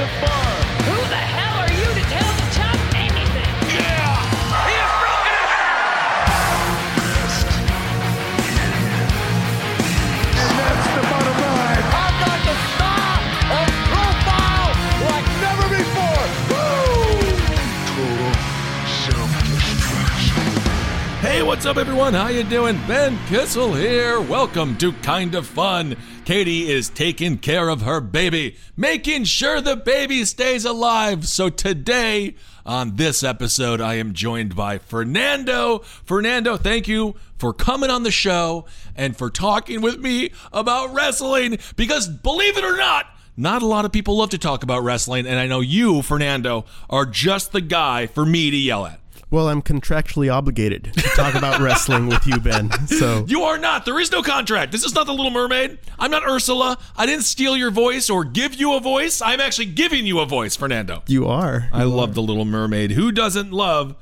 of fun. What's up, everyone? How you doing? Ben Kissel here. Welcome to Kind of Fun. Katie is taking care of her baby, making sure the baby stays alive. So today, on this episode, I am joined by Fernando. Fernando, thank you for coming on the show and for talking with me about wrestling. Because believe it or not, not a lot of people love to talk about wrestling, and I know you, Fernando, are just the guy for me to yell at. Well, I'm contractually obligated to talk about wrestling with you, Ben. So You are not. There is no contract. This is not the Little Mermaid. I'm not Ursula. I didn't steal your voice or give you a voice. I'm actually giving you a voice, Fernando. you are. I love the Little Mermaid. Who doesn't love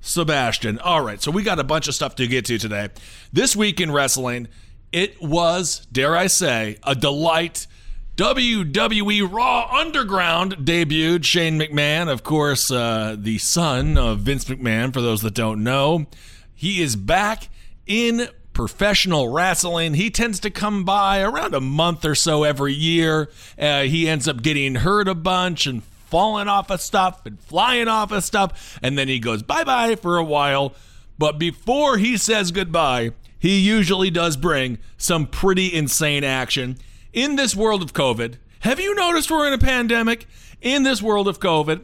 Sebastian? All right, so we got a bunch of stuff to get to today. This week in wrestling, it was, dare I say, a delight. WWE Raw Underground debuted. Shane McMahon, of course, uh, the son of Vince McMahon, for those that don't know. He is back in professional wrestling. He tends to come by around a month or so every year. Uh, he ends up getting hurt a bunch and falling off of stuff and flying off of stuff. And then he goes bye bye for a while. But before he says goodbye, he usually does bring some pretty insane action. In this world of COVID, have you noticed we're in a pandemic? In this world of COVID,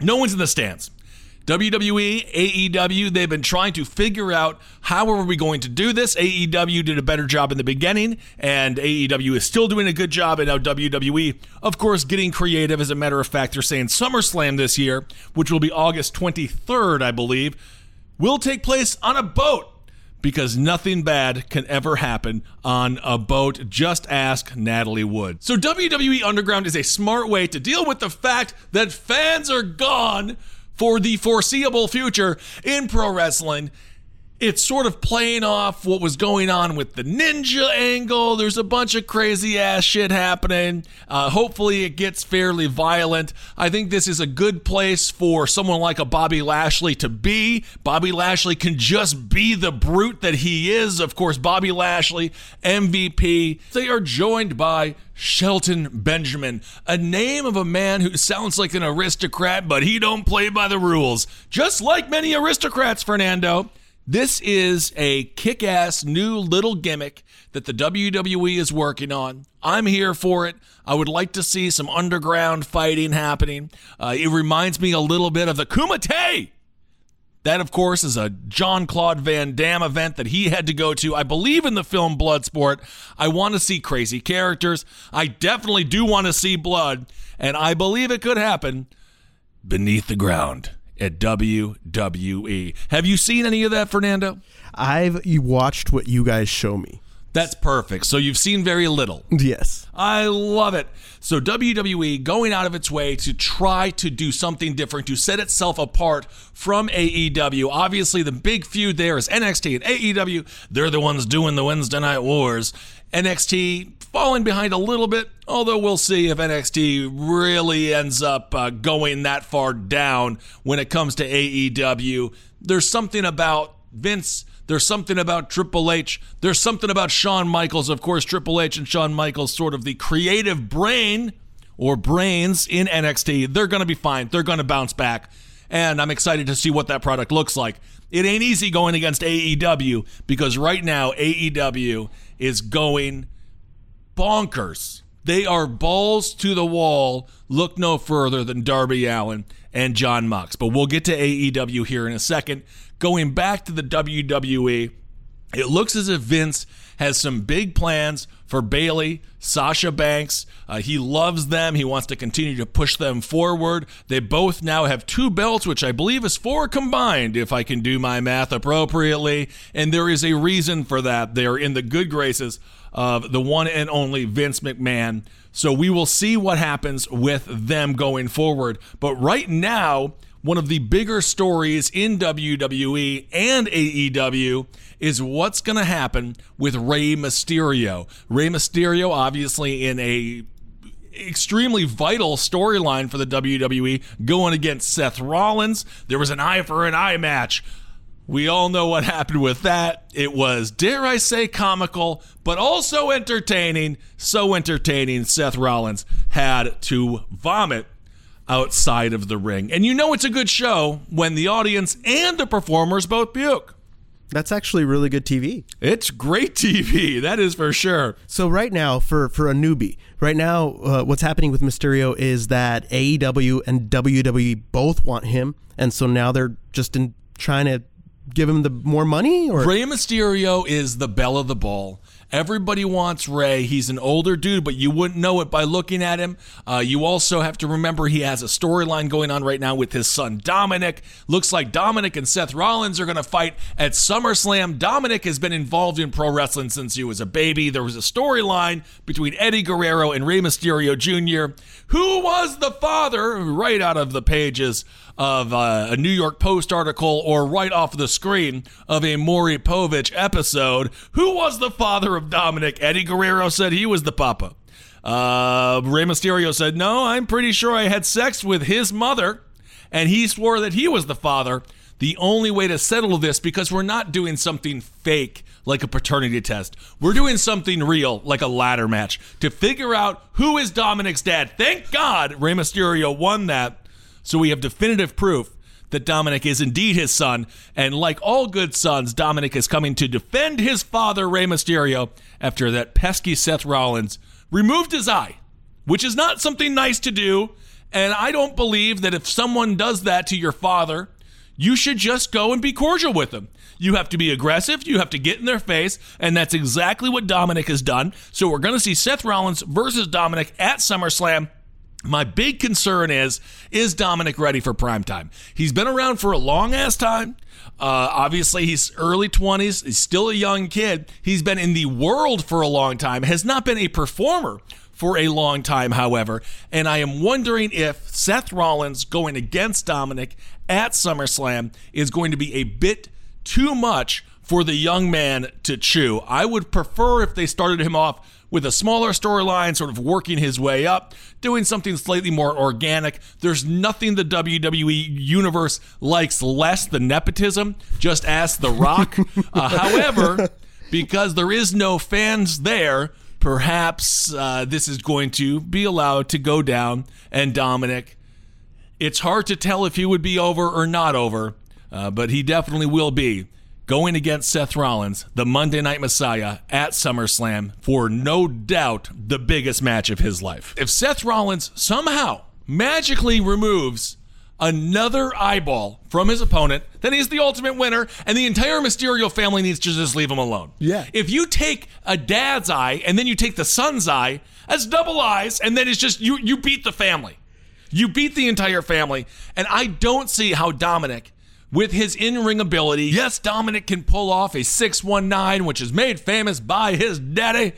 no one's in the stands. WWE, AEW, they've been trying to figure out how are we going to do this. AEW did a better job in the beginning, and AEW is still doing a good job. And now WWE, of course, getting creative. As a matter of fact, they're saying SummerSlam this year, which will be August 23rd, I believe, will take place on a boat because nothing bad can ever happen on a boat. Just ask Natalie Wood. So, WWE Underground is a smart way to deal with the fact that fans are gone for the foreseeable future in pro wrestling. It's sort of playing off what was going on with the ninja angle. There's a bunch of crazy ass shit happening. Uh, hopefully, it gets fairly violent. I think this is a good place for someone like a Bobby Lashley to be. Bobby Lashley can just be the brute that he is. Of course, Bobby Lashley, MVP. They are joined by Shelton Benjamin, a name of a man who sounds like an aristocrat, but he don't play by the rules. Just like many aristocrats, Fernando. This is a kick ass new little gimmick that the WWE is working on. I'm here for it. I would like to see some underground fighting happening. Uh, it reminds me a little bit of the Kumite. That, of course, is a John Claude Van Damme event that he had to go to. I believe in the film Bloodsport. I want to see crazy characters. I definitely do want to see blood. And I believe it could happen beneath the ground at WWE. Have you seen any of that, Fernando? I've watched what you guys show me. That's perfect. So you've seen very little. Yes. I love it. So WWE going out of its way to try to do something different, to set itself apart from AEW. Obviously, the big feud there is NXT and AEW. They're the ones doing the Wednesday Night Wars. NXT falling behind a little bit, although we'll see if NXT really ends up uh, going that far down when it comes to AEW. There's something about Vince There's something about Triple H. There's something about Shawn Michaels. Of course, Triple H and Shawn Michaels, sort of the creative brain or brains in NXT. They're going to be fine. They're going to bounce back. And I'm excited to see what that product looks like. It ain't easy going against AEW because right now AEW is going bonkers. They are balls to the wall. Look no further than Darby Allin and Jon Mox. But we'll get to AEW here in a second. Going back to the WWE, it looks as if Vince has some big plans for Bayley, Sasha Banks. Uh, he loves them. He wants to continue to push them forward. They both now have two belts, which I believe is four combined, if I can do my math appropriately. And there is a reason for that. They are in the good graces of the one and only Vince McMahon. So we will see what happens with them going forward. But right now, one of the bigger stories in WWE and AEW is what's going to happen with Rey Mysterio. Rey Mysterio, obviously, in a extremely vital storyline for the WWE, going against Seth Rollins. There was an eye for an eye match. We all know what happened with that. It was, dare I say, comical, but also entertaining. So entertaining, Seth Rollins had to vomit outside of the ring. And you know it's a good show when the audience and the performers both puke. That's actually really good TV. It's great TV, that is for sure. So right now, for for a newbie, right now, uh, what's happening with Mysterio is that AEW and WWE both want him, and so now they're just in trying to give him the more money. Or Rey Mysterio is the belle of the ball. Everybody wants Rey. He's an older dude, but you wouldn't know it by looking at him. Uh, you also have to remember he has a storyline going on right now with his son Dominic. Looks like Dominic and Seth Rollins are going to fight at SummerSlam. Dominic has been involved in pro wrestling since he was a baby. There was a storyline between Eddie Guerrero and Rey Mysterio Jr., who was the father, right out of the pages of uh, a New York Post article or right off the screen of a Maury Povich episode. Who was the father of Dominic? Eddie Guerrero said he was the papa. Uh, Rey Mysterio said, No, I'm pretty sure I had sex with his mother. And he swore that he was the father. The only way to settle this, because we're not doing something fake like a paternity test, we're doing something real like a ladder match to figure out who is Dominic's dad. Thank God Rey Mysterio won that so we have definitive proof that Dominic is indeed his son. And like all good sons, Dominic is coming to defend his father, Rey Mysterio, after that pesky Seth Rollins removed his eye, which is not something nice to do. And I don't believe that if someone does that to your father, you should just go and be cordial with them. You have to be aggressive, you have to get in their face, and that's exactly what Dominic has done. So we're going to see Seth Rollins versus Dominic at SummerSlam. My big concern is is Dominic ready for prime time? He's been around for a long ass time. Uh, obviously, he's early 20s. He's still a young kid. He's been in the world for a long time, has not been a performer for a long time, however. And I am wondering if Seth Rollins going against Dominic at SummerSlam is going to be a bit too much for the young man to chew. I would prefer if they started him off with a smaller storyline, sort of working his way up, doing something slightly more organic. There's nothing the WWE universe likes less than nepotism. Just ask The Rock. uh, however, because there is no fans there, perhaps uh, this is going to be allowed to go down. And Dominic, it's hard to tell if he would be over or not over, uh, but he definitely will be going against Seth Rollins, the Monday Night Messiah, at SummerSlam for no doubt the biggest match of his life. If Seth Rollins somehow magically removes another eyeball from his opponent, then he's the ultimate winner, and the entire Mysterio family needs to just leave him alone. Yeah. If you take a dad's eye and then you take the son's eye, that's double eyes, and then it's just you you beat the family. You beat the entire family. And I don't see how Dominic with his in ring ability. Yes, Dominic can pull off a 619, which is made famous by his daddy,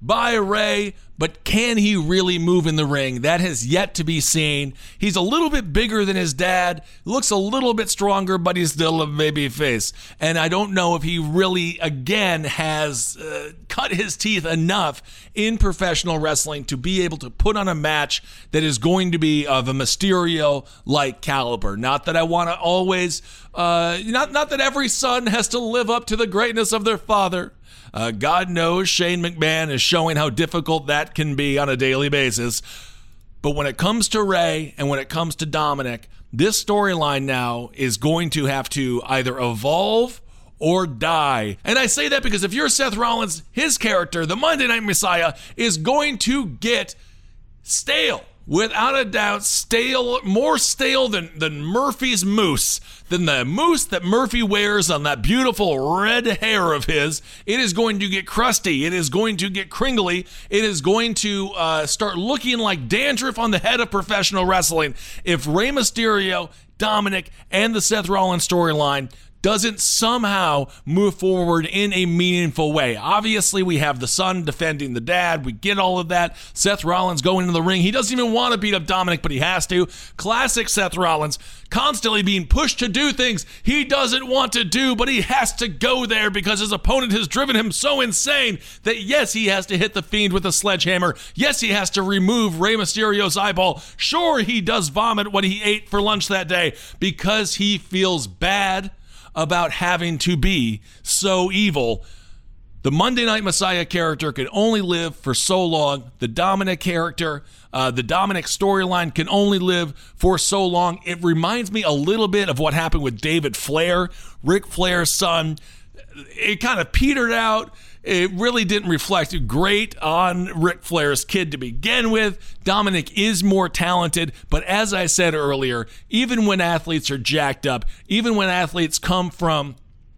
by Rey, but can he really move in the ring? That has yet to be seen. He's a little bit bigger than his dad, looks a little bit stronger, but he's still a baby face. And I don't know if he really, again, has uh, cut his teeth enough in professional wrestling to be able to put on a match that is going to be of a Mysterio like caliber. Not that I want to always, uh, not, not that every son has to live up to the greatness of their father. Uh, God knows Shane McMahon is showing how difficult that can be on a daily basis. But when it comes to Rey and when it comes to Dominic, this storyline now is going to have to either evolve or die. And I say that because if you're Seth Rollins, his character, the Monday Night Messiah, is going to get stale without a doubt, stale, more stale than, than Murphy's mousse, than the mousse that Murphy wears on that beautiful red hair of his. It is going to get crusty. It is going to get cringly. It is going to uh, start looking like dandruff on the head of professional wrestling if Rey Mysterio, Dominic, and the Seth Rollins storyline doesn't somehow move forward in a meaningful way. Obviously, we have the son defending the dad. We get all of that. Seth Rollins going into the ring. He doesn't even want to beat up Dominic, but he has to. Classic Seth Rollins, constantly being pushed to do things he doesn't want to do, but he has to go there because his opponent has driven him so insane that yes, he has to hit the Fiend with a sledgehammer. Yes, he has to remove Rey Mysterio's eyeball. Sure, he does vomit what he ate for lunch that day because he feels bad about having to be so evil. The Monday Night Messiah character can only live for so long. The Dominic character, uh, the Dominic storyline can only live for so long. It reminds me a little bit of what happened with David Flair, Ric Flair's son. It kind of petered out it really didn't reflect great on Ric Flair's kid to begin with. Dominic is more talented, but as I said earlier, even when athletes are jacked up, even when athletes come from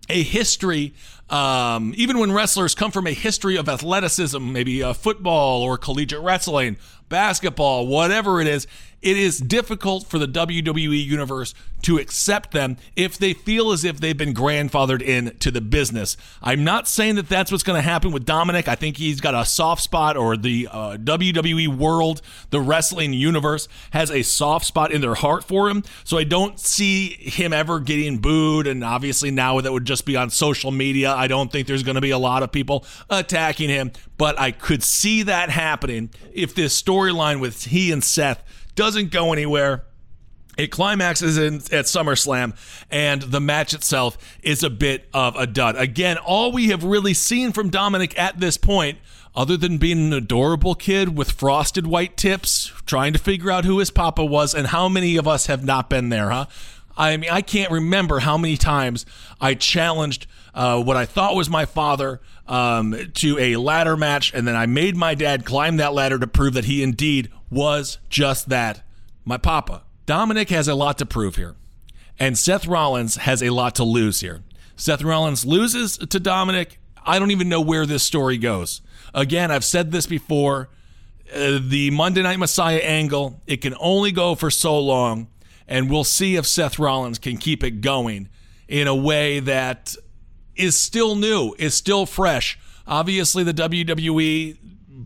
a history, um, even when wrestlers come from a history of athleticism, maybe uh, football or collegiate wrestling, basketball, whatever it is, it is difficult for the WWE universe to accept them if they feel as if they've been grandfathered in to the business. I'm not saying that that's what's going to happen with Dominic. I think he's got a soft spot, or the uh, WWE world, the wrestling universe has a soft spot in their heart for him. So I don't see him ever getting booed. And obviously, now that would just be on social media, I don't think there's going to be a lot of people attacking him. But I could see that happening if this storyline with he and Seth doesn't go anywhere. It climaxes in, at SummerSlam, and the match itself is a bit of a dud. Again, all we have really seen from Dominic at this point, other than being an adorable kid with frosted white tips, trying to figure out who his papa was, and how many of us have not been there, huh? I mean, I can't remember how many times I challenged uh, what I thought was my father um, to a ladder match, and then I made my dad climb that ladder to prove that he indeed was just that my papa. Dominic has a lot to prove here, and Seth Rollins has a lot to lose here. Seth Rollins loses to Dominic. I don't even know where this story goes. Again, I've said this before. Uh, the Monday Night Messiah angle, it can only go for so long, and we'll see if Seth Rollins can keep it going in a way that is still new, is still fresh. Obviously, the WWE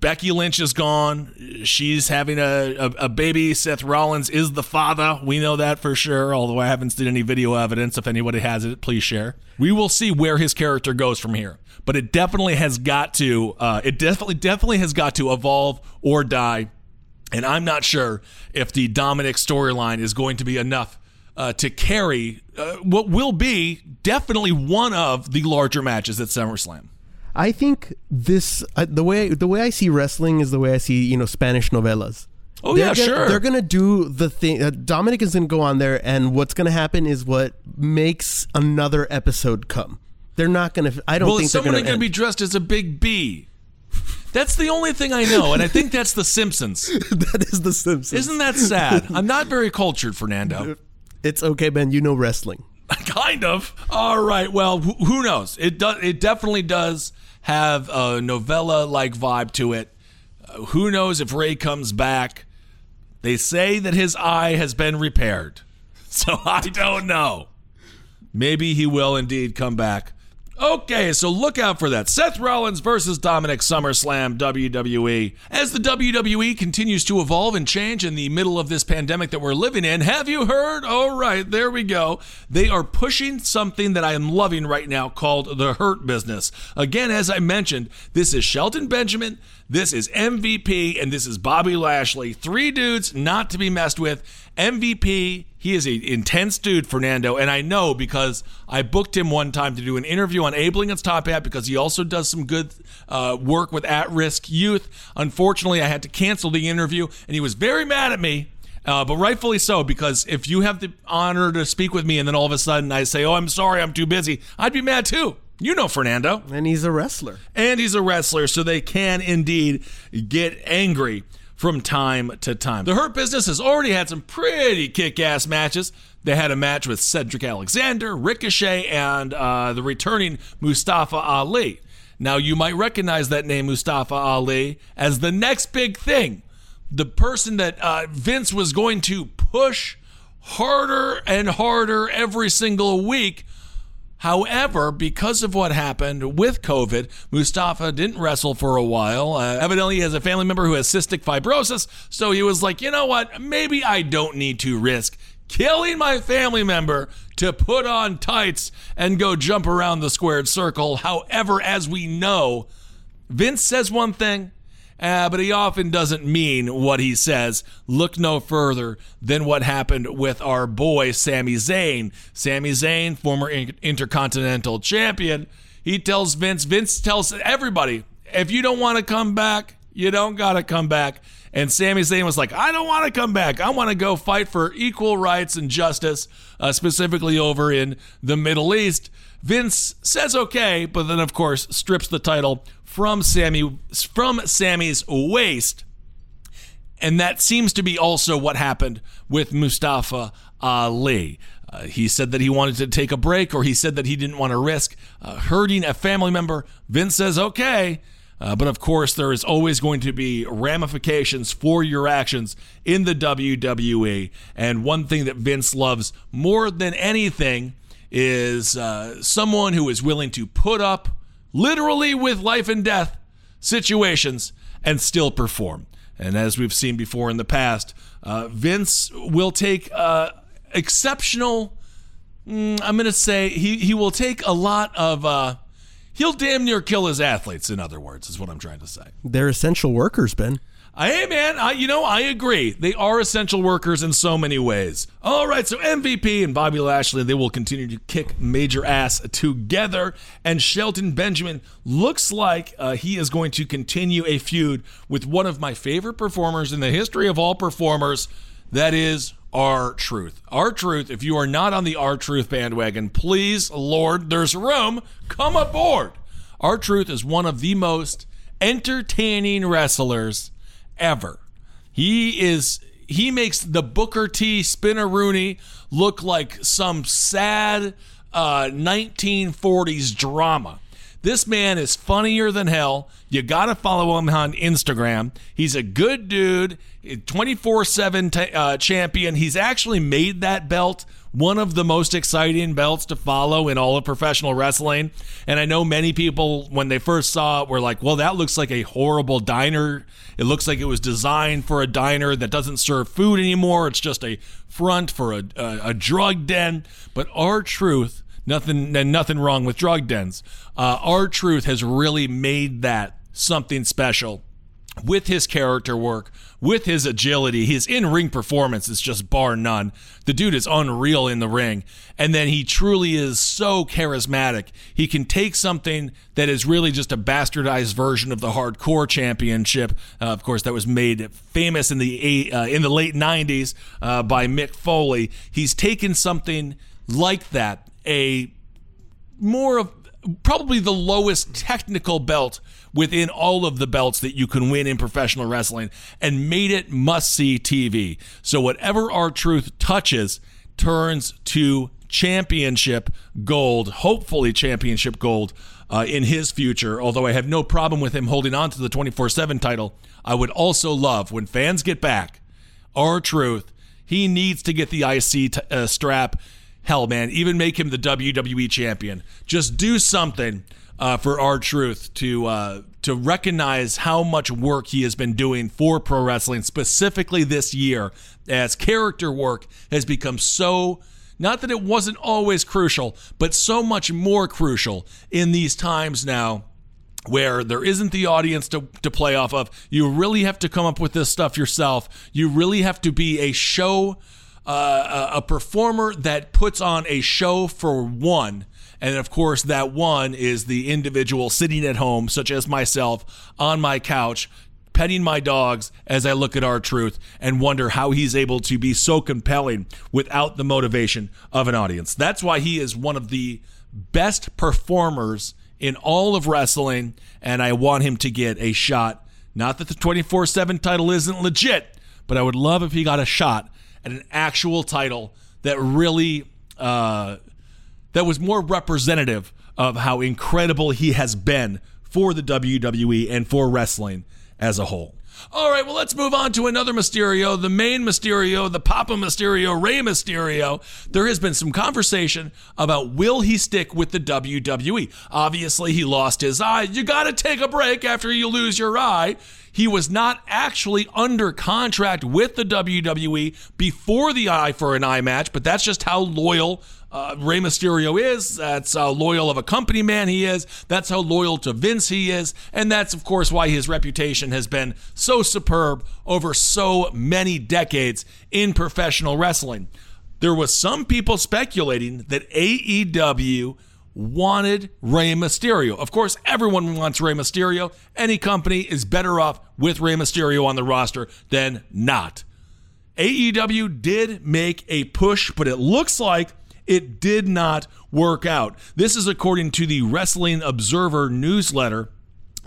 Becky Lynch is gone. She's having a, a, a, baby. Seth Rollins is the father. We know that for sure, although I haven't seen any video evidence. If anybody has it, please share. We will see where his character goes from here. But it definitely has got to, uh, it definitely, definitely has got to evolve or die. And I'm not sure if the Dominic storyline is going to be enough uh, to carry uh, what will be definitely one of the larger matches at SummerSlam. I think this uh, the way the way I see wrestling is the way I see you know Spanish novelas. Oh they're yeah, gonna, sure. They're gonna do the thing. Uh, Dominic is gonna go on there, and what's gonna happen is what makes another episode come. They're not gonna. I don't well, think is someone going to be dressed as a big bee? That's the only thing I know, and I think that's The Simpsons. that is The Simpsons. Isn't that sad? I'm not very cultured, Fernando. It's okay, Ben. You know wrestling. kind of. All right. Well, who knows? It does. It definitely does have a novella like vibe to it. Uh, who knows if Rey comes back? They say that his eye has been repaired. So I don't know. Maybe he will indeed come back Okay, so look out for that. Seth Rollins versus Dominic SummerSlam WWE. As the WWE continues to evolve and change in the middle of this pandemic that we're living in, have you heard? All right, there we go. They are pushing something that I am loving right now called the Hurt Business. Again, as I mentioned, this is Shelton Benjamin, this is MVP, and this is Bobby Lashley. Three dudes not to be messed with. MVP, he is an intense dude, Fernando, and I know because I booked him one time to do an interview on Abling and Top Hat because he also does some good uh, work with at-risk youth. Unfortunately, I had to cancel the interview, and he was very mad at me. Uh, but rightfully so, because if you have the honor to speak with me and then all of a sudden I say, "Oh, I'm sorry, I'm too busy," I'd be mad too. You know Fernando. And he's a wrestler. And he's a wrestler, so they can indeed get angry from time to time. The Hurt Business has already had some pretty kick ass matches. They had a match with Cedric Alexander, Ricochet, and uh, the returning Mustafa Ali. Now, you might recognize that name, Mustafa Ali, as the next big thing. The person that uh, Vince was going to push harder and harder every single week However, because of what happened with COVID, Mustafa didn't wrestle for a while. Uh, evidently, he has a family member who has cystic fibrosis. So he was like, you know what? Maybe I don't need to risk killing my family member to put on tights and go jump around the squared circle. However, as we know, Vince says one thing, uh, but he often doesn't mean what he says. Look no further than what happened with our boy Sami Zayn. Sami Zayn, former Intercontinental Champion, he tells Vince, Vince tells everybody, if you don't want to come back, you don't got to come back. And Sami Zayn was like, I don't want to come back. I want to go fight for equal rights and justice, uh, specifically over in the Middle East. Vince says okay, but then, of course, strips the title from Sami from Sami's waist. And that seems to be also what happened with Mustafa Ali. Uh, he said that he wanted to take a break, or he said that he didn't want to risk uh, hurting a family member. Vince says, okay. Uh, but of course, there is always going to be ramifications for your actions in the WWE. And one thing that Vince loves more than anything is uh, someone who is willing to put up literally with life and death situations and still perform. And as we've seen before in the past, uh, Vince will take uh, exceptional. Mm, I'm going to say he he will take a lot of. Uh, he'll damn near kill his athletes. In other words, is what I'm trying to say. They're essential workers, Ben. Hey man, I, you know I agree. They are essential workers in so many ways. All right, so MVP and Bobby Lashley they will continue to kick major ass together, and Shelton Benjamin looks like uh, he is going to continue a feud with one of my favorite performers in the history of all performers. That is R-Truth. Our Truth. If you are not on the R-Truth bandwagon, please, Lord, there's room. Come aboard. R-Truth is one of the most entertaining wrestlers ever. He is he makes the Booker T Spinaroonie look like some sad uh, 1940s drama. This man is funnier than hell. You got to follow him on Instagram. He's a good dude, 24 7 uh, champion. He's actually made that belt one of the most exciting belts to follow in all of professional wrestling. And I know many people, when they first saw it, were like, well, that looks like a horrible diner. It looks like it was designed for a diner that doesn't serve food anymore. It's just a front for a, a, a drug den. But R-Truth. nothing, nothing wrong with drug dens. Uh, R-Truth has really made that something special with his character work, with his agility, his in ring performance is just bar none. The dude is unreal in the ring. And then he truly is so charismatic. He can take something that is really just a bastardized version of the hardcore championship. Uh, of course, that was made famous in the uh, in the late 90s uh, by Mick Foley. He's taken something like that, a more of probably the lowest technical belt within all of the belts that you can win in professional wrestling and made it must see TV. So whatever R-Truth touches turns to championship gold, hopefully championship gold uh, in his future. Although I have no problem with him holding on to the 24 7 title, I would also love when fans get back R-Truth. He needs to get the IC t- uh, strap hell, man, even make him the WWE champion. Just do something uh, for R-Truth to uh, to recognize how much work he has been doing for pro wrestling, specifically this year, as character work has become so. Not that it wasn't always crucial, but so much more crucial in these times now where there isn't the audience to, to play off of. You really have to come up with this stuff yourself. You really have to be a show, uh, a performer that puts on a show for one. And of course, that one is the individual sitting at home, such as myself, on my couch, petting my dogs as I look at R-Truth and wonder how he's able to be so compelling without the motivation of an audience. That's why he is one of the best performers in all of wrestling, and I want him to get a shot. Not that the 24 7 title isn't legit, but I would love if he got a shot an actual title that really, uh, that was more representative of how incredible he has been for the WWE and for wrestling as a whole. All right, well, let's move on to another Mysterio, the main Mysterio, the Papa Mysterio, Rey Mysterio. There has been some conversation about will he stick with the WWE. Obviously, he lost his eye. You got to take a break after you lose your eye. He was not actually under contract with the WWE before the eye for an eye match, but that's just how loyal uh, Rey Mysterio is. That's how loyal of a company man he is. That's how loyal to Vince he is. And that's, of course, why his reputation has been so superb over so many decades in professional wrestling. There was some people speculating that AEW wanted Rey Mysterio. Of course, everyone wants Rey Mysterio. Any company is better off with Rey Mysterio on the roster than not. AEW did make a push, but it looks like it did not work out. This is according to the Wrestling Observer newsletter.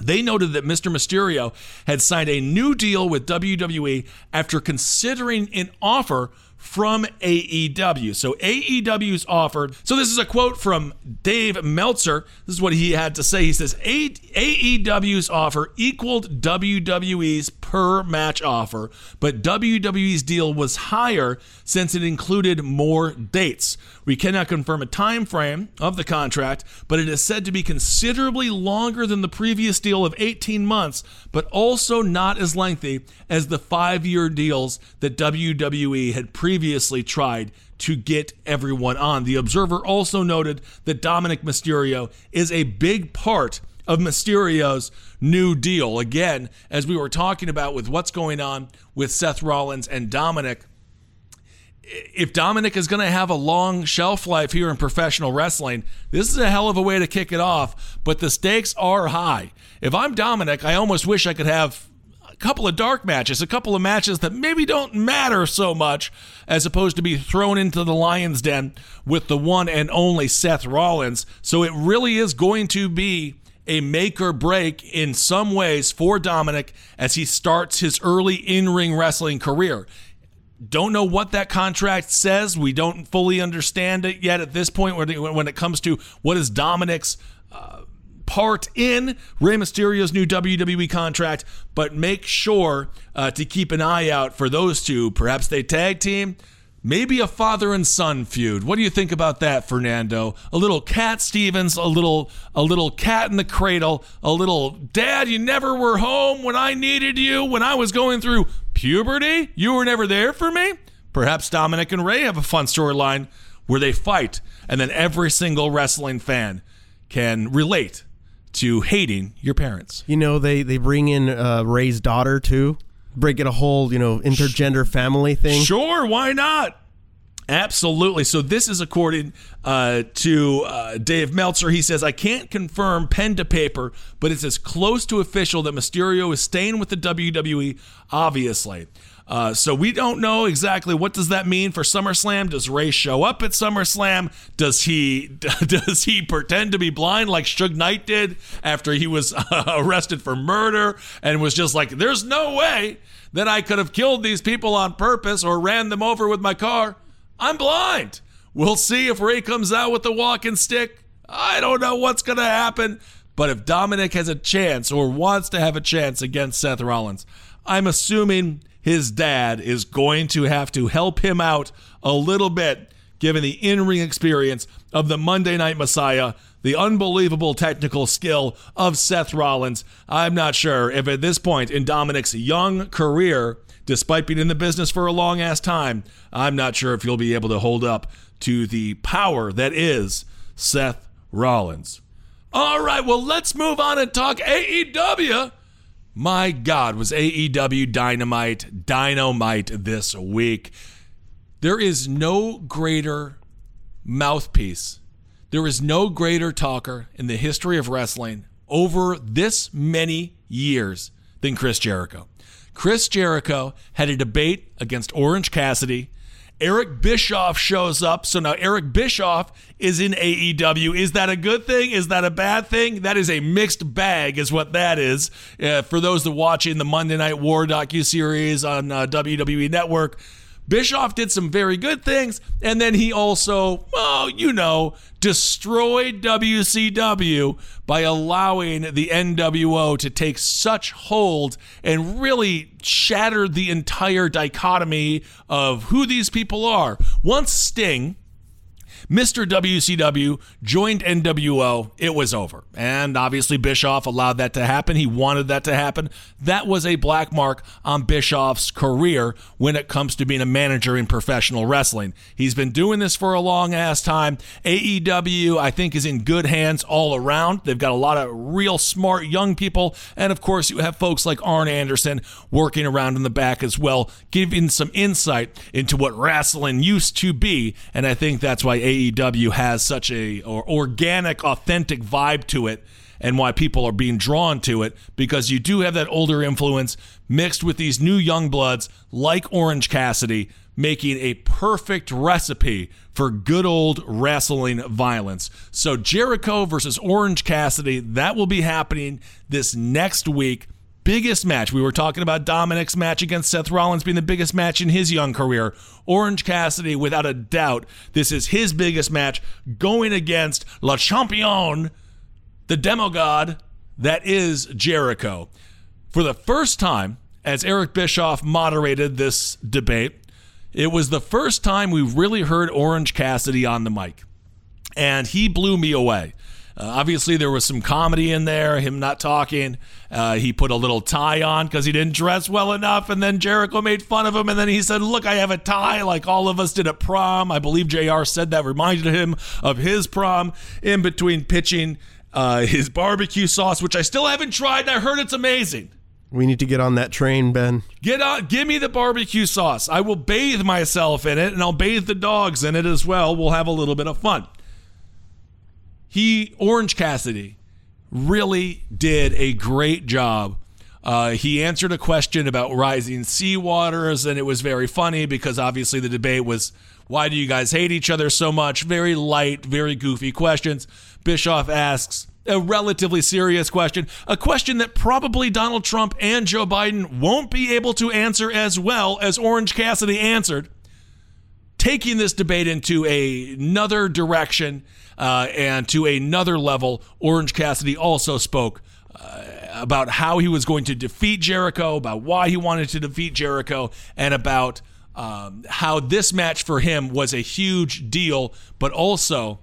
They noted that Mr. Mysterio had signed a new deal with WWE after considering an offer from AEW. So AEW's offer. So this is a quote from Dave Meltzer. This is what he had to say. He says AEW's offer equaled WWE's per match offer, but WWE's deal was higher since it included more dates. We cannot confirm a time frame of the contract, but it is said to be considerably longer than the previous deal of 18 months, but also not as lengthy as the 5-year deals that WWE had previously tried to get everyone on. The Observer also noted that Dominic Mysterio is a big part of Mysterio's new deal. Again, as we were talking about with what's going on with Seth Rollins and Dominic, if Dominic is going to have a long shelf life here in professional wrestling, this is a hell of a way to kick it off. But the stakes are high. If I'm Dominic, I almost wish I could have a couple of dark matches, a couple of matches that maybe don't matter so much, as opposed to be thrown into the lion's den with the one and only Seth Rollins. So it really is going to be a make or break in some ways for Dominic as he starts his early in ring wrestling career. Don't know what that contract says. We don't fully understand it yet at this point when it comes to what is Dominic's uh, part in Rey Mysterio's new WWE contract, but make sure uh, to keep an eye out for those two. Perhaps they tag team Maybe a father and son feud. What do you think about that, Fernando? A little Cat Stevens, a little a little cat in the cradle, a little dad, you never were home when I needed you, when I was going through puberty. You were never there for me. Perhaps Dominic and Rey have a fun storyline where they fight, and then every single wrestling fan can relate to hating your parents. You know, they they bring in uh, Rey's daughter too break it a whole, you know, intergender family thing? Sure, why not? Absolutely. So this is according uh, to uh, Dave Meltzer. He says, I can't confirm pen to paper, but it's as close to official that Mysterio is staying with the WWE, obviously. Uh, so we don't know exactly what does that mean for SummerSlam. Does Rey show up at SummerSlam? Does he does he pretend to be blind like Suge Knight did after he was arrested for murder and was just like, "There's no way that I could have killed these people on purpose or ran them over with my car. I'm blind." We'll see if Rey comes out with the walking stick. I don't know what's going to happen. But if Dominic has a chance or wants to have a chance against Seth Rollins, I'm assuming his dad is going to have to help him out a little bit given the in ring experience of the Monday Night Messiah, the unbelievable technical skill of Seth Rollins. I'm not sure if at this point in Dominic's young career, despite being in the business for a long ass time, I'm not sure if you'll be able to hold up to the power that is Seth Rollins. All right, well, let's move on and talk AEW. My God, was AEW Dynamite dynamite this week. There is no greater mouthpiece. There is no greater talker in the history of wrestling over this many years than Chris Jericho. Chris Jericho had a debate against Orange Cassidy. Eric Bischoff shows up. So now Eric Bischoff is in AEW. Is that a good thing? Is that a bad thing? That is a mixed bag, is what that is. Uh, for those that watch in the Monday Night War docu series on uh, WWE Network, Bischoff did some very good things, and then he also, well, you know, destroyed WCW by allowing the NWO to take such hold and really shattered the entire dichotomy of who these people are. Once Sting Mr. WCW joined NWO, it was over. And obviously, Bischoff allowed that to happen. He wanted that to happen. That was a black mark on Bischoff's career when it comes to being a manager in professional wrestling. He's been doing this for a long ass time. AEW, I think, is in good hands all around. They've got a lot of real smart young people. And of course, you have folks like Arn Anderson working around in the back as well, giving some insight into what wrestling used to be. And I think that's why AEW has such a or organic, authentic vibe to it and why people are being drawn to it because you do have that older influence mixed with these new young bloods like Orange Cassidy making a perfect recipe for good old wrestling violence. So Jericho versus Orange Cassidy, that will be happening this next week biggest match. We were talking about Dominic's match against Seth Rollins being the biggest match in his young career. Orange Cassidy, without a doubt, this is his biggest match going against Le Champion, the demogod that is Jericho. For the first time, as Eric Bischoff moderated this debate, it was the first time we really heard Orange Cassidy on the mic. And he blew me away. Uh, obviously, there was some comedy in there, him not talking. Uh, he put a little tie on because he didn't dress well enough. And then Jericho made fun of him. And then he said, Look, I have a tie like all of us did at prom. I believe JR said that reminded him of his prom in between pitching uh, his barbecue sauce, which I still haven't tried. And I heard it's amazing. We need to get on that train, Ben. Get on, give me the barbecue sauce. I will bathe myself in it and I'll bathe the dogs in it as well. We'll have a little bit of fun he Orange Cassidy really did a great job. Uh, he answered a question about rising sea waters, and it was very funny because obviously the debate was why do you guys hate each other so much? Very light, very goofy questions. Bischoff asks a relatively serious question, a question that probably Donald Trump and Joe Biden won't be able to answer as well as Orange Cassidy answered, taking this debate into a, another direction uh, and to another level, Orange Cassidy also spoke uh, about how he was going to defeat Jericho, about why he wanted to defeat Jericho, and about um, how this match for him was a huge deal, but also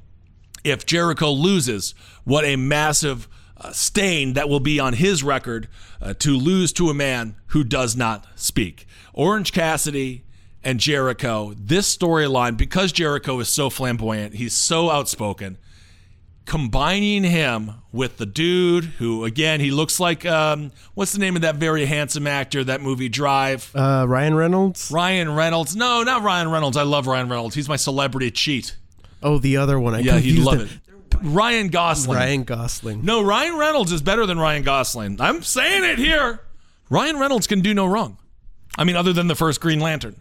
if Jericho loses, what a massive uh, stain that will be on his record uh, to lose to a man who does not speak. Orange Cassidy and Jericho, this storyline, because Jericho is so flamboyant, he's so outspoken, combining him with the dude who, again, he looks like, um, what's the name of that very handsome actor, that movie Drive? Uh, Ryan Reynolds? Ryan Reynolds. No, not Ryan Reynolds. I love Ryan Reynolds. He's my celebrity cheat. Oh, the other one. I yeah, he'd love it. it. Ryan Gosling. Ryan Gosling. No, Ryan Reynolds is better than Ryan Gosling. I'm saying it here. Ryan Reynolds can do no wrong. I mean, other than the first Green Lantern.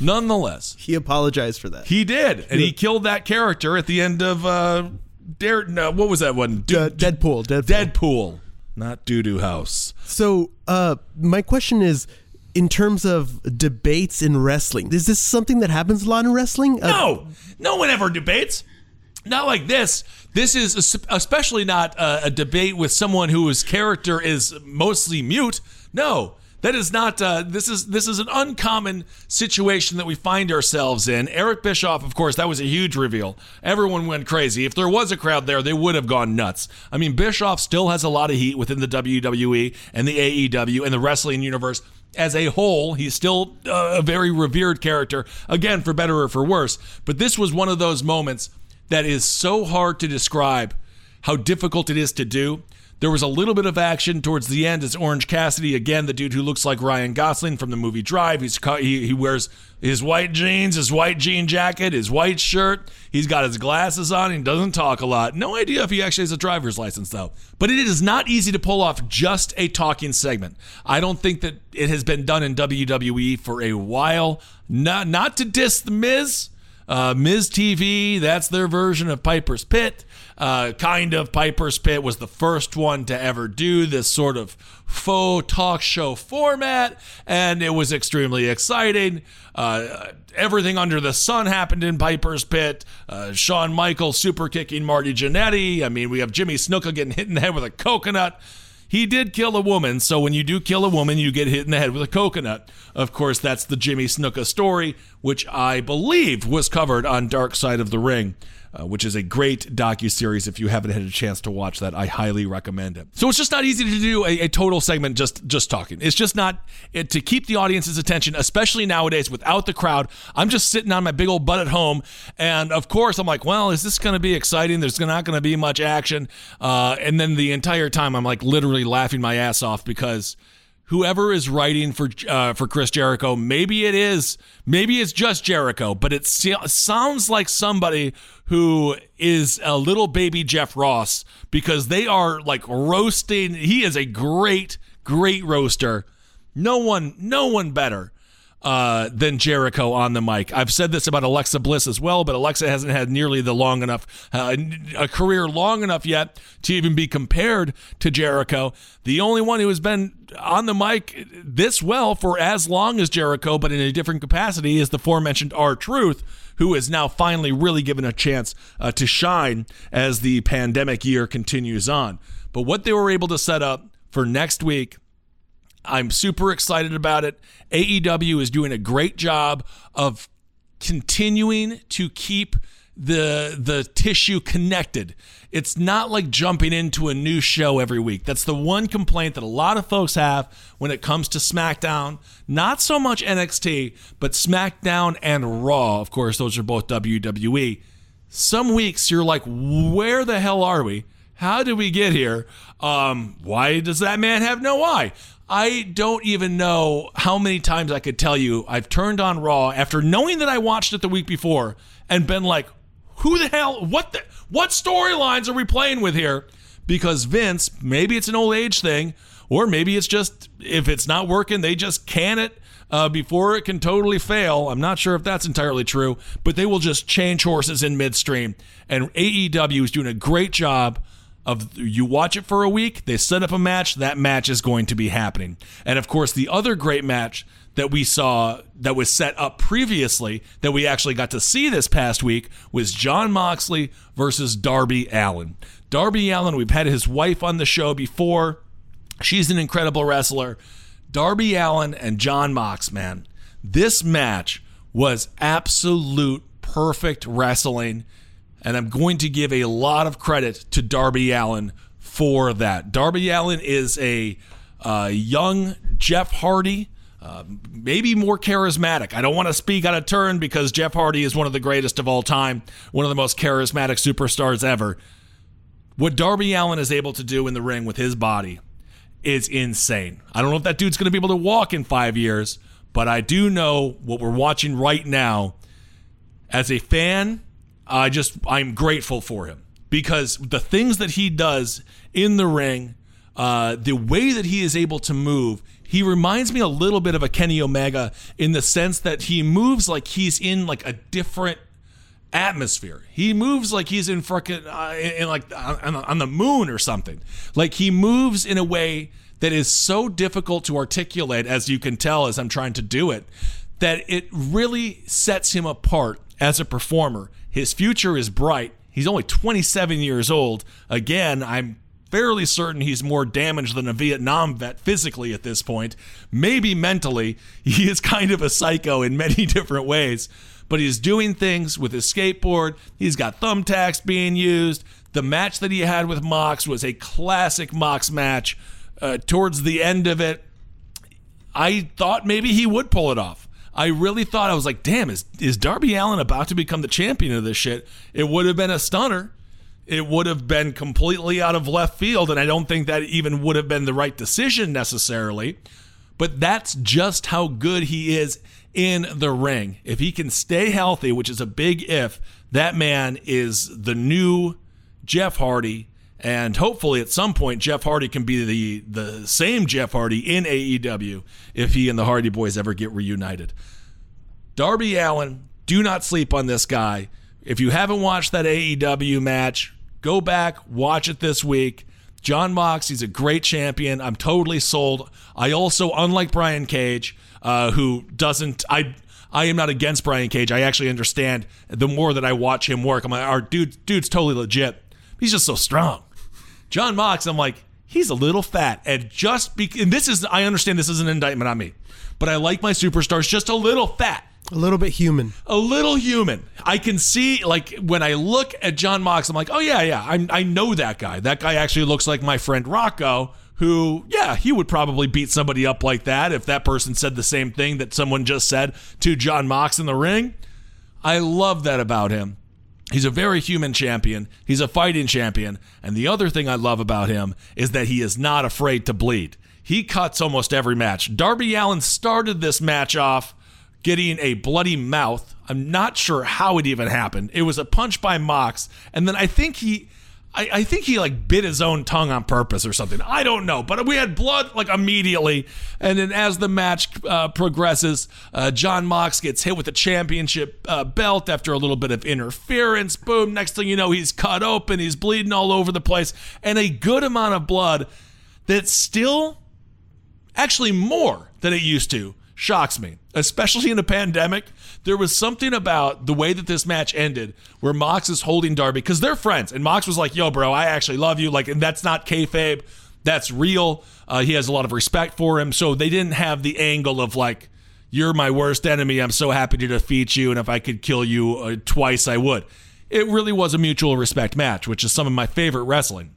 Nonetheless, He apologized for that. he did, and he killed that character at the end of uh, Dare. No, what was that one? Uh, Deadpool. Deadpool. Deadpool, not Doo Doo House. So, uh, my question is, in terms of debates in wrestling, is this something that happens a lot in wrestling? Uh, No, no one ever debates. Not like this. This is es- especially not a, a debate with someone whose character is mostly mute. No, That is not. Uh, this is this is an uncommon situation that we find ourselves in. Eric Bischoff, of course, that was a huge reveal. Everyone went crazy. If there was a crowd there, they would have gone nuts. I mean, Bischoff still has a lot of heat within the WWE and the AEW and the wrestling universe as a whole. He's still uh, a very revered character, again, for better or for worse. But this was one of those moments that is so hard to describe how difficult it is to do. There was a little bit of action towards the end as Orange Cassidy, again, the dude who looks like Ryan Gosling from the movie Drive. He's he, he wears his white jeans, his white jean jacket, his white shirt. He's got his glasses on. He doesn't talk a lot. No idea if he actually has a driver's license, though. But it is not easy to pull off just a talking segment. I don't think that it has been done in WWE for a while. Not, not to diss The Miz. Uh, Miz TV, that's their version of Piper's Pit uh, kind of Piper's Pit was the first one to ever do this sort of faux talk show format, and it was extremely exciting. Uh, everything under the sun happened in Piper's Pit. Uh, Shawn Michaels super kicking Marty Jannetty. I mean, we have Jimmy Snuka getting hit in the head with a coconut. He did kill a woman, so when you do kill a woman, you get hit in the head with a coconut. Of course, that's the Jimmy Snuka story, which I believe was covered on Dark Side of the Ring uh, which is a great docu series. If you haven't had a chance to watch that, I highly recommend it. So it's just not easy to do a, a total segment just just talking. It's just not it, to keep the audience's attention, especially nowadays without the crowd. I'm just sitting on my big old butt at home, and of course I'm like, well, is this going to be exciting? There's not going to be much action, uh, and then the entire time I'm like literally laughing my ass off because whoever is writing for uh, for Chris Jericho, maybe it is, maybe it's just Jericho, but it sounds like somebody who is a little baby Jeff Ross because they are like roasting. He is a great, great roaster. No one, no one better uh, than Jericho on the mic. I've said this about Alexa Bliss as well, but Alexa hasn't had nearly the long enough uh, a career long enough yet to even be compared to Jericho. The only one who has been on the mic this well for as long as Jericho, but in a different capacity, is the aforementioned R-Truth, who is now finally really given a chance uh, to shine as the pandemic year continues on. But what they were able to set up for next week I'm super excited about it. AEW is doing a great job of continuing to keep the the tissue connected. It's not like jumping into a new show every week. That's the one complaint that a lot of folks have when it comes to SmackDown. Not so much NXT, but SmackDown and Raw. Of course, those are both WWE. Some weeks you're like, where the hell are we? How did we get here? Um, why does that man have no eye? I don't even know how many times I could tell you I've turned on Raw after knowing that I watched it the week before and been like, who the hell, what the, what storylines are we playing with here? Because Vince, maybe it's an old age thing, or maybe it's just, if it's not working, they just can it uh, before it can totally fail. I'm not sure if that's entirely true, but they will just change horses in midstream. And AEW is doing a great job of you watch it for a week, they set up a match, that match is going to be happening. And of course, the other great match that we saw that was set up previously that we actually got to see this past week was Jon Moxley versus Darby Allin. Darby Allin, we've had his wife on the show before. She's an incredible wrestler. Darby Allin and Jon Mox, man. This match was absolute perfect wrestling. And I'm going to give a lot of credit to Darby Allin for that. Darby Allin is a uh, young Jeff Hardy. Uh, maybe more charismatic. I don't want to speak out of turn because Jeff Hardy is one of the greatest of all time, one of the most charismatic superstars ever. What Darby Allin is able to do in the ring with his body is insane. I don't know if that dude's going to be able to walk in five years, but I do know what we're watching right now. As a fan, I just I'm grateful for him because the things that he does in the ring, uh, the way that he is able to move, he reminds me a little bit of a Kenny Omega in the sense that he moves like he's in like a different atmosphere. He moves like he's in fucking uh, in, in like on, on the moon or something. Like he moves in a way that is so difficult to articulate, as you can tell as I'm trying to do it, that it really sets him apart as a performer his future is bright. He's only 27 years old. Again, I'm fairly certain he's more damaged than a Vietnam vet physically at this point. Maybe mentally, he is kind of a psycho in many different ways. But he's doing things with his skateboard. He's got thumbtacks being used. The match that he had with Mox was a classic Mox match. Uh, towards the end of it, I thought maybe he would pull it off. I really thought I was like, damn, is is Darby Allin about to become the champion of this shit? It would have been a stunner. It would have been completely out of left field, and I don't think that even would have been the right decision necessarily. But that's just how good he is in the ring. If he can stay healthy, which is a big if, that man is the new Jeff Hardy. And hopefully at some point Jeff Hardy can be the the same Jeff Hardy in AEW if he and the Hardy Boys ever get reunited. Darby Allin, do not sleep on this guy. If you haven't watched that AEW match, go back, watch it this week. Jon Mox, he's a great champion. I'm totally sold. I also, unlike Brian Cage, uh, who doesn't, I I am not against Brian Cage. I actually understand the more that I watch him work. I'm like, our dude, dude's totally legit. He's just so strong. Jon Mox, I'm like, he's a little fat. And just be, and this is, I understand this is an indictment on me, but I like my superstars just a little fat. A little bit human. A little human. I can see, like, when I look at Jon Mox, I'm like, oh, yeah, yeah, I, I know that guy. That guy actually looks like my friend Rocco, who, yeah, he would probably beat somebody up like that if that person said the same thing that someone just said to Jon Mox in the ring. I love that about him. He's a very human champion. He's a fighting champion. And the other thing I love about him is that he is not afraid to bleed. He cuts almost every match. Darby Allin started this match off getting a bloody mouth. I'm not sure how it even happened. It was a punch by Mox, and then I think he. I, I think he like bit his own tongue on purpose or something. I don't know, but we had blood like immediately. And then as the match uh, progresses, uh, Jon Mox gets hit with the championship uh, belt after a little bit of interference. Boom! Next thing you know, he's cut open. He's bleeding all over the place, and a good amount of blood that's still actually more than it used to shocks me, especially in a pandemic. There was something about the way that this match ended where Mox is holding Darby because they're friends. And Mox was like, yo, bro, I actually love you. Like, and that's not kayfabe, that's real. Uh, he has a lot of respect for him. So they didn't have the angle of like, you're my worst enemy. I'm so happy to defeat you. And if I could kill you uh, twice, I would. It really was a mutual respect match, which is some of my favorite wrestling.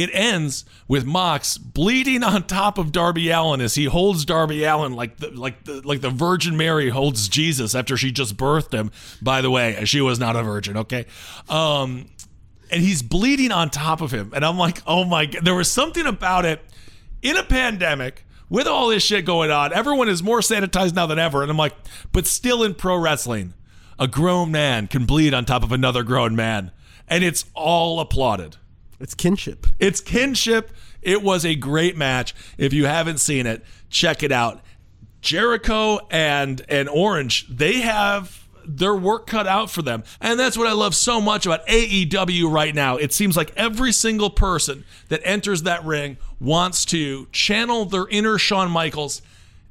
It ends with Mox bleeding on top of Darby Allin as he holds Darby Allin like the like the like the Virgin Mary holds Jesus after she just birthed him. By the way, she was not a virgin, okay? Um and he's bleeding on top of him. And I'm like, "Oh my god, there was something about it in a pandemic with all this shit going on. Everyone is more sanitized now than ever." And I'm like, "But still in pro wrestling, a grown man can bleed on top of another grown man." And it's all applauded. It's kinship. It's kinship. It was a great match. If you haven't seen it, check it out. Jericho and and Orange, they have their work cut out for them. And that's what I love so much about AEW right now. It seems like every single person that enters that ring wants to channel their inner Shawn Michaels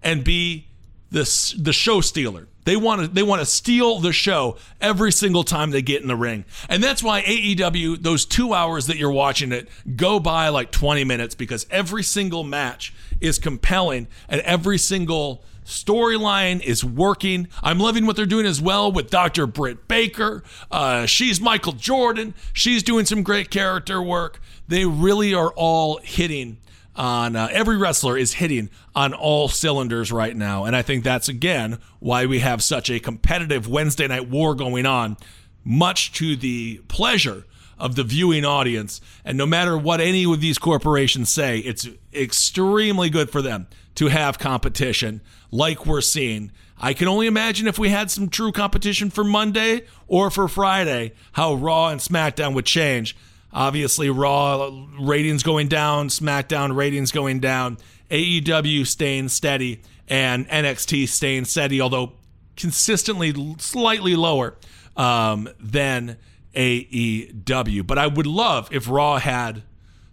and be the the show stealer. They want to they want to steal the show every single time they get in the ring. And that's why AEW those 2 hours that you're watching it go by like 20 minutes because every single match is compelling and every single storyline is working. I'm loving what they're doing as well with Dr. Britt Baker. Uh, she's Michael Jordan. She's doing some great character work. They really are all hitting on uh, every wrestler is hitting on all cylinders right now. And I think that's again why we have such a competitive Wednesday night war going on, much to the pleasure of the viewing audience. And no matter what any of these corporations say, it's extremely good for them to have competition like we're seeing. I can only imagine if we had some true competition for Monday or for Friday, how Raw and SmackDown would change. Obviously, Raw ratings going down, SmackDown ratings going down, AEW staying steady, and NXT staying steady, although consistently slightly lower um, than AEW. But I would love if Raw had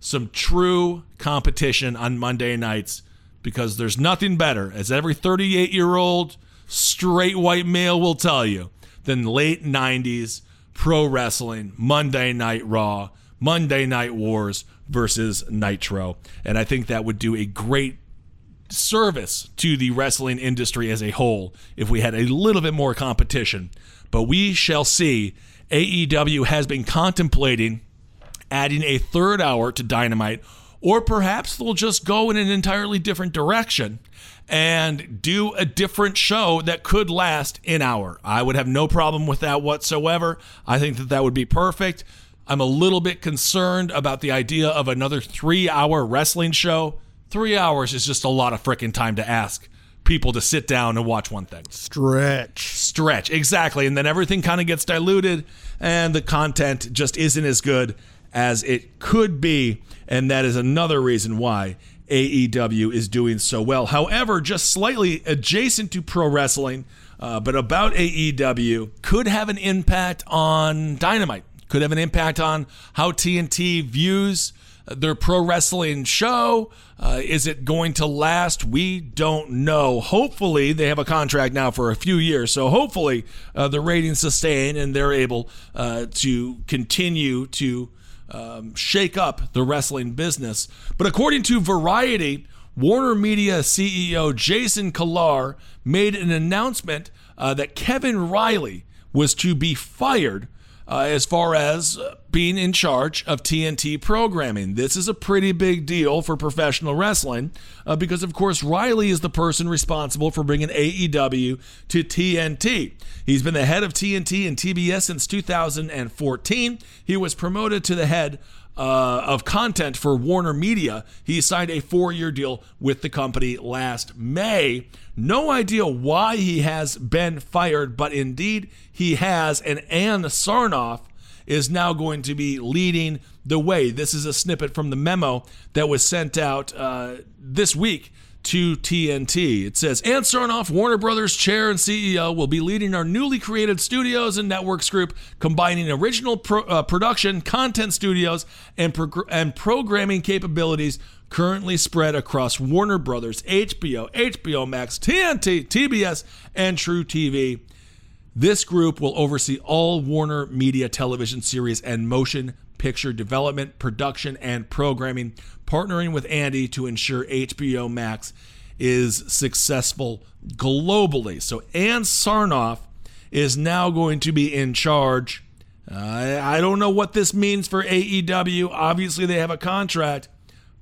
some true competition on Monday nights because there's nothing better, as every 38 year old straight white male will tell you, than late 90s pro wrestling, Monday Night Raw Monday Night Wars versus Nitro. And I think that would do a great service to the wrestling industry as a whole if we had a little bit more competition. But we shall see. AEW has been contemplating adding a third hour to Dynamite, or perhaps they'll just go in an entirely different direction and do a different show that could last an hour. I would have no problem with that whatsoever. I think that that would be perfect. I'm a little bit concerned about the idea of another three hour wrestling show. Three hours is just a lot of freaking time to ask people to sit down and watch one thing. Stretch. Stretch, exactly. And then everything kind of gets diluted and the content just isn't as good as it could be. And that is another reason why AEW is doing so well. However, just slightly adjacent to pro wrestling, uh, but about AEW, could have an impact on Dynamite, could have an impact on how TNT views their pro wrestling show. Uh, is it going to last? We don't know. Hopefully, they have a contract now for a few years. So, hopefully, uh, the ratings sustain and they're able uh, to continue to um, shake up the wrestling business. But according to Variety, Warner Media CEO Jason Kilar made an announcement uh, that Kevin Reilly was to be fired uh, as far as being in charge of TNT programming. This is a pretty big deal for professional wrestling uh, because, of course, Reilly is the person responsible for bringing AEW to TNT. He's been the head of TNT and TBS since 2014. He was promoted to the head uh, of content for Warner Media. He signed a four year deal with the company last May. No idea why he has been fired, but indeed he has. And Ann Sarnoff is now going to be leading the way. This is a snippet from the memo that was sent out uh, this week to TNT. It says Ann Sarnoff, Warner Brothers chair and CEO, will be leading our newly created studios and networks group, combining original pro, uh, production, content studios, and, and programming capabilities currently spread across Warner Brothers, HBO, HBO Max, TNT, TBS, and True TV. This group will oversee all Warner Media television series and motion picture development, production, and programming, partnering with Andy to ensure HBO Max is successful globally. So Ann Sarnoff is now going to be in charge. Uh, I don't know what this means for AEW. Obviously, they have a contract,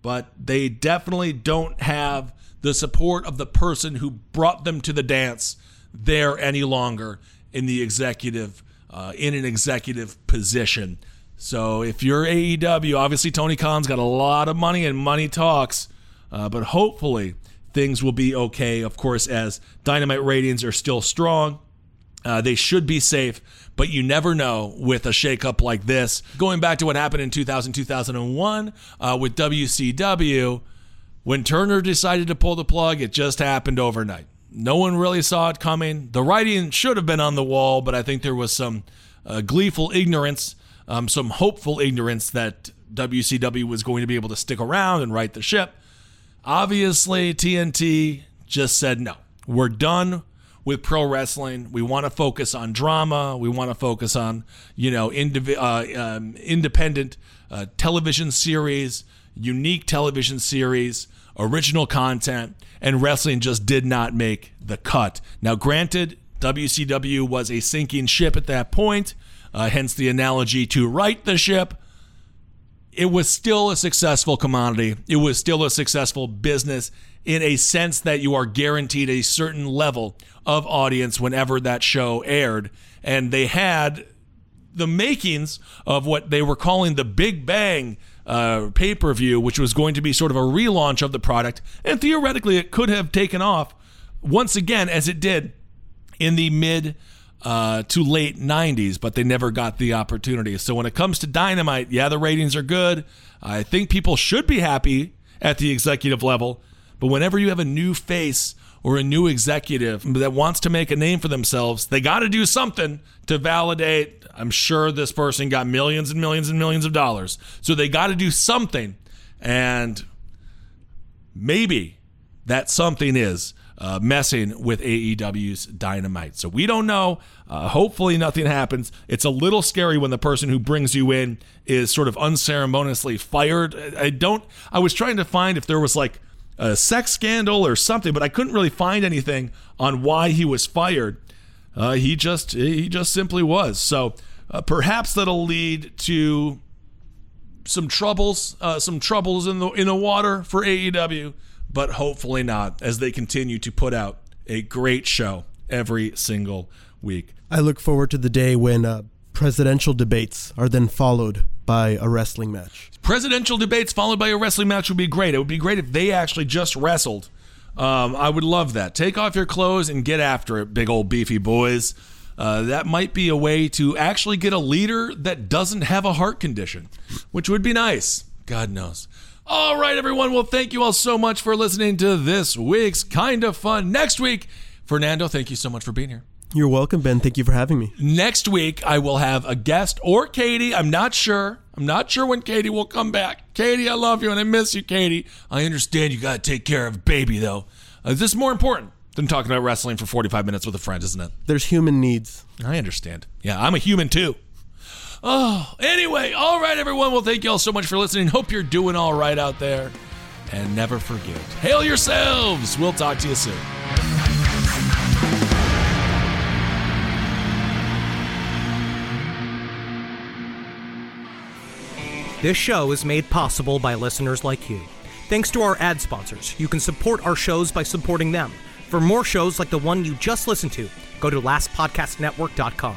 but they definitely don't have the support of the person who brought them to the dance there any longer in the executive uh, in an executive position. So if you're AEW, obviously Tony Khan's got a lot of money and money talks, uh, but hopefully things will be okay. Of course, as Dynamite ratings are still strong, uh, they should be safe, but you never know with a shakeup like this. Going back to what happened in 2000, 2001 uh, with WCW, when Turner decided to pull the plug, it just happened overnight. No one really saw it coming. The writing should have been on the wall, but I think there was some uh, gleeful ignorance um, some hopeful ignorance that WCW was going to be able to stick around and right the ship. Obviously, TNT just said no. We're done with pro wrestling. We want to focus on drama. We want to focus on you know indiv- uh, um, independent uh, television series, unique television series, original content, and wrestling just did not make the cut. Now, granted, WCW was a sinking ship at that point uh, hence the analogy to right the ship. It was still a successful commodity. It was still a successful business in a sense that you are guaranteed a certain level of audience whenever that show aired. And they had the makings of what they were calling the Big Bang uh, pay per view, which was going to be sort of a relaunch of the product. And theoretically, it could have taken off once again, as it did in the mid uh, to late 90s, but they never got the opportunity. So when it comes to Dynamite, yeah, the ratings are good. I think people should be happy at the executive level. But whenever you have a new face or a new executive that wants to make a name for themselves, they got to do something to validate. I'm sure this person got millions and millions and millions of dollars. So they got to do something. And maybe that something is uh, messing with AEW's Dynamite. So we don't know. Uh, hopefully, nothing happens. It's a little scary when the person who brings you in is sort of unceremoniously fired. I don't. I was trying to find if there was like a sex scandal or something, but I couldn't really find anything on why he was fired. Uh, he just he just simply was. So uh, perhaps that'll lead to some troubles, uh, some troubles in the in the water for AEW, but hopefully not, as they continue to put out a great show every single week. I look forward to the day when uh, presidential debates are then followed by a wrestling match. Presidential debates followed by a wrestling match would be great. It would be great if they actually just wrestled. Um, I would love that. Take off your clothes and get after it, big old beefy boys. Uh, that might be a way to actually get a leader that doesn't have a heart condition, which would be nice. God knows. All right, everyone. Well, thank you all so much for listening to this week's Kind of Fun. Next week, Fernando, thank you so much for being here. You're welcome, Ben. Thank you for having me. Next week, I will have a guest or Katie. I'm not sure. I'm not sure when Katie will come back. Katie, I love you and I miss you, Katie. I understand you got to take care of baby, though. Uh, this is more important than talking about wrestling for 45 minutes with a friend, isn't it? There's human needs. I understand. Yeah, I'm a human too. Oh, anyway, all right, everyone. Well, thank you all so much for listening. Hope you're doing all right out there. And never forget, hail yourselves. We'll talk to you soon. This show is made possible by listeners like you. Thanks to our ad sponsors, you can support our shows by supporting them. For more shows like the one you just listened to, go to lastpodcastnetwork.com.